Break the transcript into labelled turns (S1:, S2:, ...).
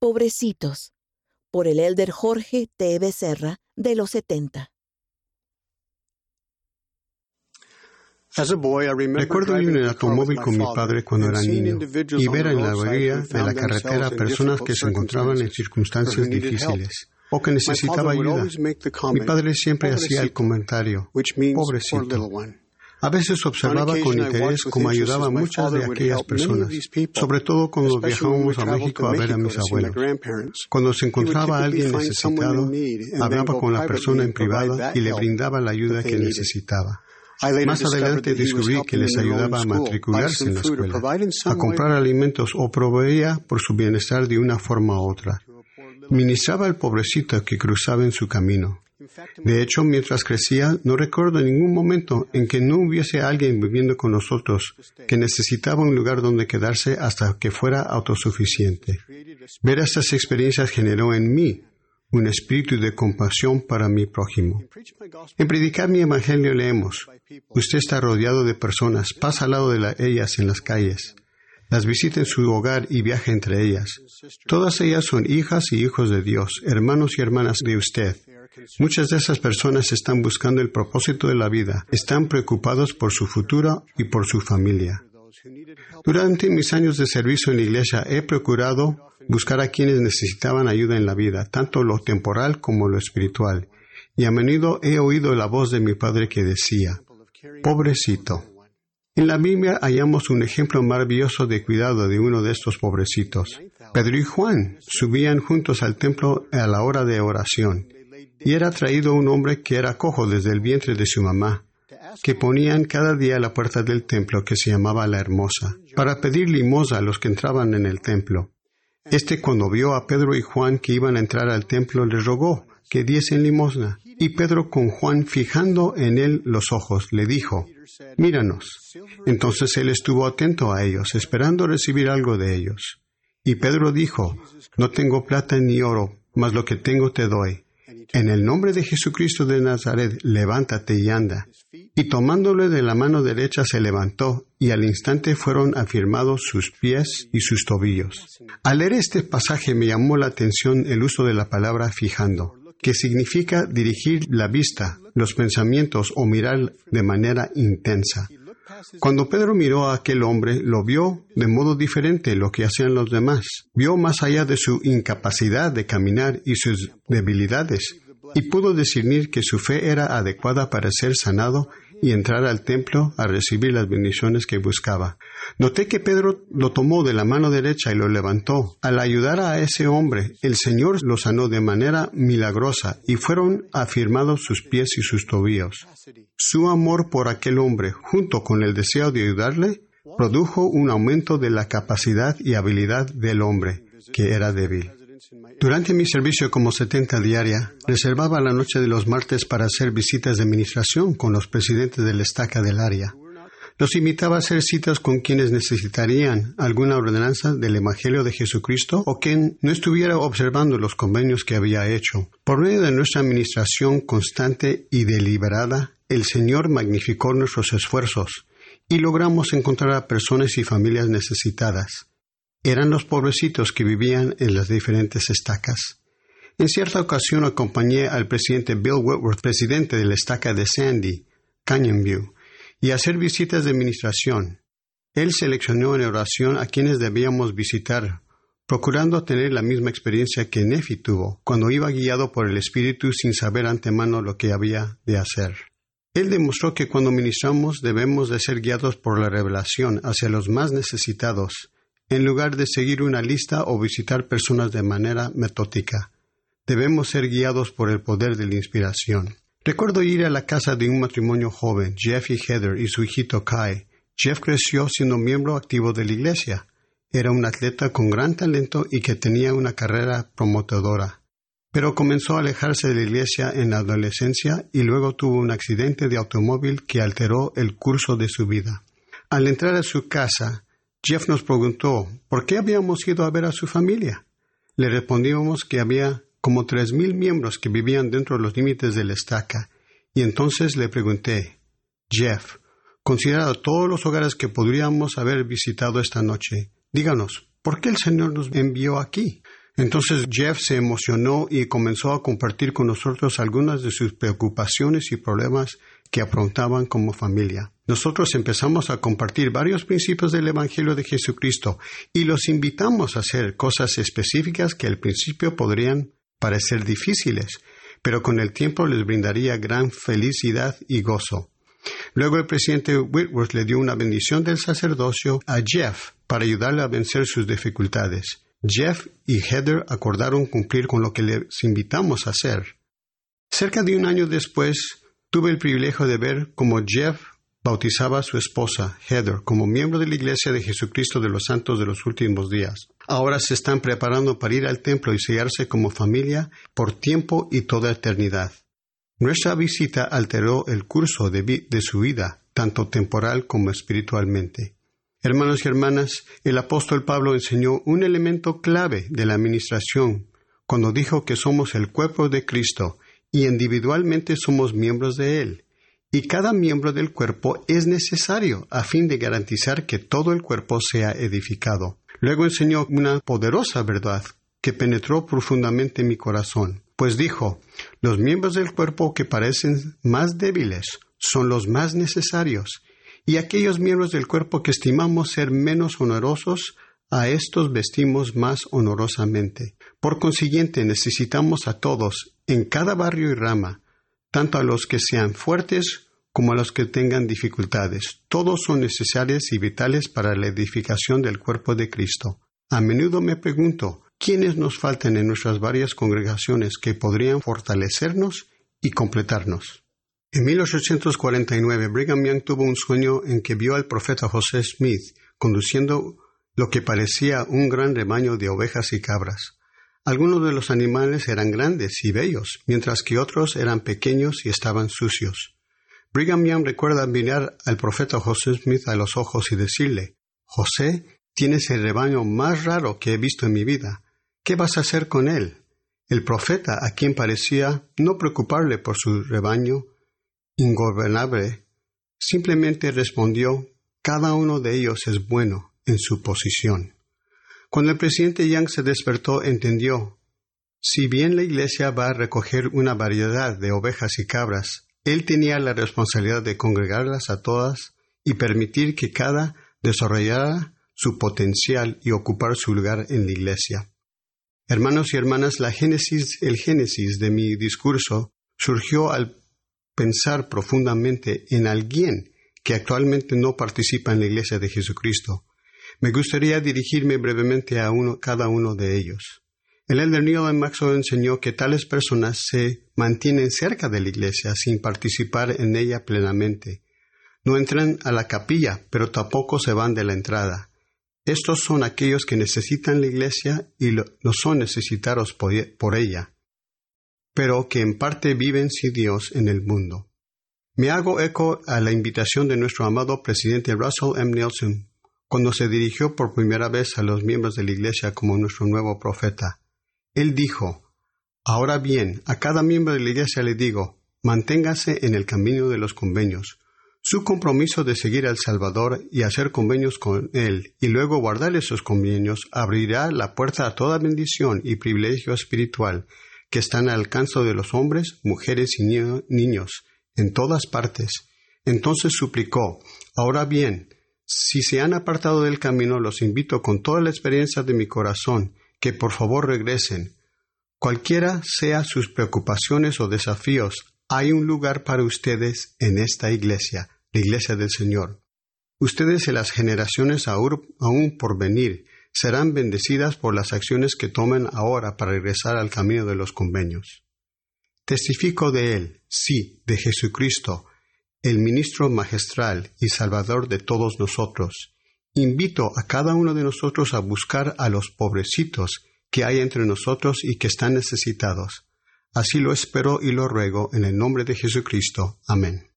S1: Pobrecitos, por el elder Jorge T. Becerra, de los 70.
S2: Recuerdo ir en el automóvil con mi padre cuando era niño y ver en la orilla de la carretera personas que se encontraban en circunstancias difíciles o que necesitaba ayuda. Mi padre siempre hacía el comentario, pobrecito. A veces observaba con interés cómo ayudaba a muchas de aquellas personas, sobre todo cuando viajábamos a México a ver a mis abuelos. Cuando se encontraba alguien necesitado, hablaba con la persona en privado y le brindaba la ayuda que necesitaba. Más adelante descubrí que les ayudaba a matricularse en la escuela, a comprar alimentos o proveía por su bienestar de una forma u otra. Ministraba al pobrecito que cruzaba en su camino. De hecho, mientras crecía, no recuerdo ningún momento en que no hubiese alguien viviendo con nosotros que necesitaba un lugar donde quedarse hasta que fuera autosuficiente. Ver estas experiencias generó en mí un espíritu de compasión para mi prójimo. En predicar mi evangelio leemos, usted está rodeado de personas, pasa al lado de ellas en las calles, las visita en su hogar y viaja entre ellas. Todas ellas son hijas y hijos de Dios, hermanos y hermanas de usted. Muchas de esas personas están buscando el propósito de la vida, están preocupados por su futuro y por su familia. Durante mis años de servicio en la iglesia he procurado buscar a quienes necesitaban ayuda en la vida, tanto lo temporal como lo espiritual. Y a menudo he oído la voz de mi padre que decía, pobrecito. En la Biblia hallamos un ejemplo maravilloso de cuidado de uno de estos pobrecitos. Pedro y Juan subían juntos al templo a la hora de oración, y era traído un hombre que era cojo desde el vientre de su mamá, que ponían cada día a la puerta del templo que se llamaba la Hermosa, para pedir limosna a los que entraban en el templo. Este cuando vio a Pedro y Juan que iban a entrar al templo, le rogó que diesen limosna. Y Pedro con Juan fijando en él los ojos, le dijo, Míranos. Entonces él estuvo atento a ellos, esperando recibir algo de ellos. Y Pedro dijo, No tengo plata ni oro, mas lo que tengo te doy. En el nombre de Jesucristo de Nazaret, levántate y anda. Y tomándole de la mano derecha se levantó, y al instante fueron afirmados sus pies y sus tobillos. Al leer este pasaje me llamó la atención el uso de la palabra fijando, que significa dirigir la vista, los pensamientos o mirar de manera intensa. Cuando Pedro miró a aquel hombre, lo vio de modo diferente lo que hacían los demás. Vio más allá de su incapacidad de caminar y sus debilidades, y pudo discernir que su fe era adecuada para ser sanado y entrar al templo a recibir las bendiciones que buscaba. Noté que Pedro lo tomó de la mano derecha y lo levantó. Al ayudar a ese hombre, el Señor lo sanó de manera milagrosa y fueron afirmados sus pies y sus tobillos. Su amor por aquel hombre, junto con el deseo de ayudarle, produjo un aumento de la capacidad y habilidad del hombre, que era débil. Durante mi servicio como 70 diaria, reservaba la noche de los martes para hacer visitas de administración con los presidentes del estaca del área. Los invitaba a hacer citas con quienes necesitarían alguna ordenanza del Evangelio de Jesucristo o quien no estuviera observando los convenios que había hecho. Por medio de nuestra administración constante y deliberada, el Señor magnificó nuestros esfuerzos y logramos encontrar a personas y familias necesitadas eran los pobrecitos que vivían en las diferentes estacas. En cierta ocasión acompañé al presidente Bill Whitworth, presidente de la estaca de Sandy, Canyon View, y a hacer visitas de administración. Él seleccionó en oración a quienes debíamos visitar, procurando tener la misma experiencia que Nefi tuvo cuando iba guiado por el Espíritu sin saber antemano lo que había de hacer. Él demostró que cuando ministramos debemos de ser guiados por la revelación hacia los más necesitados, en lugar de seguir una lista o visitar personas de manera metódica. Debemos ser guiados por el poder de la inspiración. Recuerdo ir a la casa de un matrimonio joven, Jeff y Heather, y su hijito Kai. Jeff creció siendo miembro activo de la iglesia. Era un atleta con gran talento y que tenía una carrera promotadora. Pero comenzó a alejarse de la iglesia en la adolescencia y luego tuvo un accidente de automóvil que alteró el curso de su vida. Al entrar a su casa, Jeff nos preguntó por qué habíamos ido a ver a su familia. Le respondimos que había como tres mil miembros que vivían dentro de los límites de la estaca, y entonces le pregunté, Jeff, considerado todos los hogares que podríamos haber visitado esta noche, díganos, ¿por qué el Señor nos envió aquí? Entonces Jeff se emocionó y comenzó a compartir con nosotros algunas de sus preocupaciones y problemas que afrontaban como familia. Nosotros empezamos a compartir varios principios del Evangelio de Jesucristo y los invitamos a hacer cosas específicas que al principio podrían parecer difíciles, pero con el tiempo les brindaría gran felicidad y gozo. Luego el presidente Whitworth le dio una bendición del sacerdocio a Jeff para ayudarle a vencer sus dificultades. Jeff y Heather acordaron cumplir con lo que les invitamos a hacer. Cerca de un año después, tuve el privilegio de ver cómo Jeff bautizaba a su esposa, Heather, como miembro de la Iglesia de Jesucristo de los Santos de los Últimos Días. Ahora se están preparando para ir al templo y sellarse como familia por tiempo y toda eternidad. Nuestra visita alteró el curso de, de su vida, tanto temporal como espiritualmente. Hermanos y hermanas, el apóstol Pablo enseñó un elemento clave de la administración cuando dijo que somos el cuerpo de Cristo y individualmente somos miembros de Él. Y cada miembro del cuerpo es necesario a fin de garantizar que todo el cuerpo sea edificado. Luego enseñó una poderosa verdad que penetró profundamente en mi corazón, pues dijo, los miembros del cuerpo que parecen más débiles son los más necesarios y aquellos miembros del cuerpo que estimamos ser menos honorosos, a estos vestimos más honorosamente. Por consiguiente, necesitamos a todos, en cada barrio y rama, tanto a los que sean fuertes como a los que tengan dificultades. Todos son necesarios y vitales para la edificación del cuerpo de Cristo. A menudo me pregunto, ¿quiénes nos faltan en nuestras varias congregaciones que podrían fortalecernos y completarnos? En 1849, Brigham Young tuvo un sueño en que vio al profeta José Smith conduciendo lo que parecía un gran rebaño de ovejas y cabras. Algunos de los animales eran grandes y bellos, mientras que otros eran pequeños y estaban sucios. Brigham Young recuerda mirar al profeta José Smith a los ojos y decirle, José, tienes el rebaño más raro que he visto en mi vida. ¿Qué vas a hacer con él? El profeta, a quien parecía no preocuparle por su rebaño, ingobernable, simplemente respondió, cada uno de ellos es bueno en su posición. Cuando el presidente Yang se despertó, entendió, si bien la iglesia va a recoger una variedad de ovejas y cabras, él tenía la responsabilidad de congregarlas a todas y permitir que cada desarrollara su potencial y ocupar su lugar en la iglesia. Hermanos y hermanas, la génesis, el génesis de mi discurso surgió al pensar profundamente en alguien que actualmente no participa en la Iglesia de Jesucristo. Me gustaría dirigirme brevemente a cada uno de ellos. El elder Neil Maxwell enseñó que tales personas se mantienen cerca de la iglesia sin participar en ella plenamente. No entran a la capilla, pero tampoco se van de la entrada. Estos son aquellos que necesitan la iglesia y no son necesitados por ella pero que en parte viven sin Dios en el mundo. Me hago eco a la invitación de nuestro amado presidente Russell M. Nelson cuando se dirigió por primera vez a los miembros de la Iglesia como nuestro nuevo profeta. Él dijo, Ahora bien, a cada miembro de la Iglesia le digo, manténgase en el camino de los convenios. Su compromiso de seguir al Salvador y hacer convenios con Él y luego guardar esos convenios abrirá la puerta a toda bendición y privilegio espiritual que están al alcance de los hombres, mujeres y niños, en todas partes. Entonces suplicó, Ahora bien, si se han apartado del camino, los invito con toda la experiencia de mi corazón, que por favor regresen. Cualquiera sea sus preocupaciones o desafíos, hay un lugar para ustedes en esta iglesia, la iglesia del Señor. Ustedes y las generaciones aún por venir serán bendecidas por las acciones que tomen ahora para regresar al camino de los convenios. Testifico de Él, sí, de Jesucristo, el ministro magistral y salvador de todos nosotros. Invito a cada uno de nosotros a buscar a los pobrecitos que hay entre nosotros y que están necesitados. Así lo espero y lo ruego en el nombre de Jesucristo. Amén.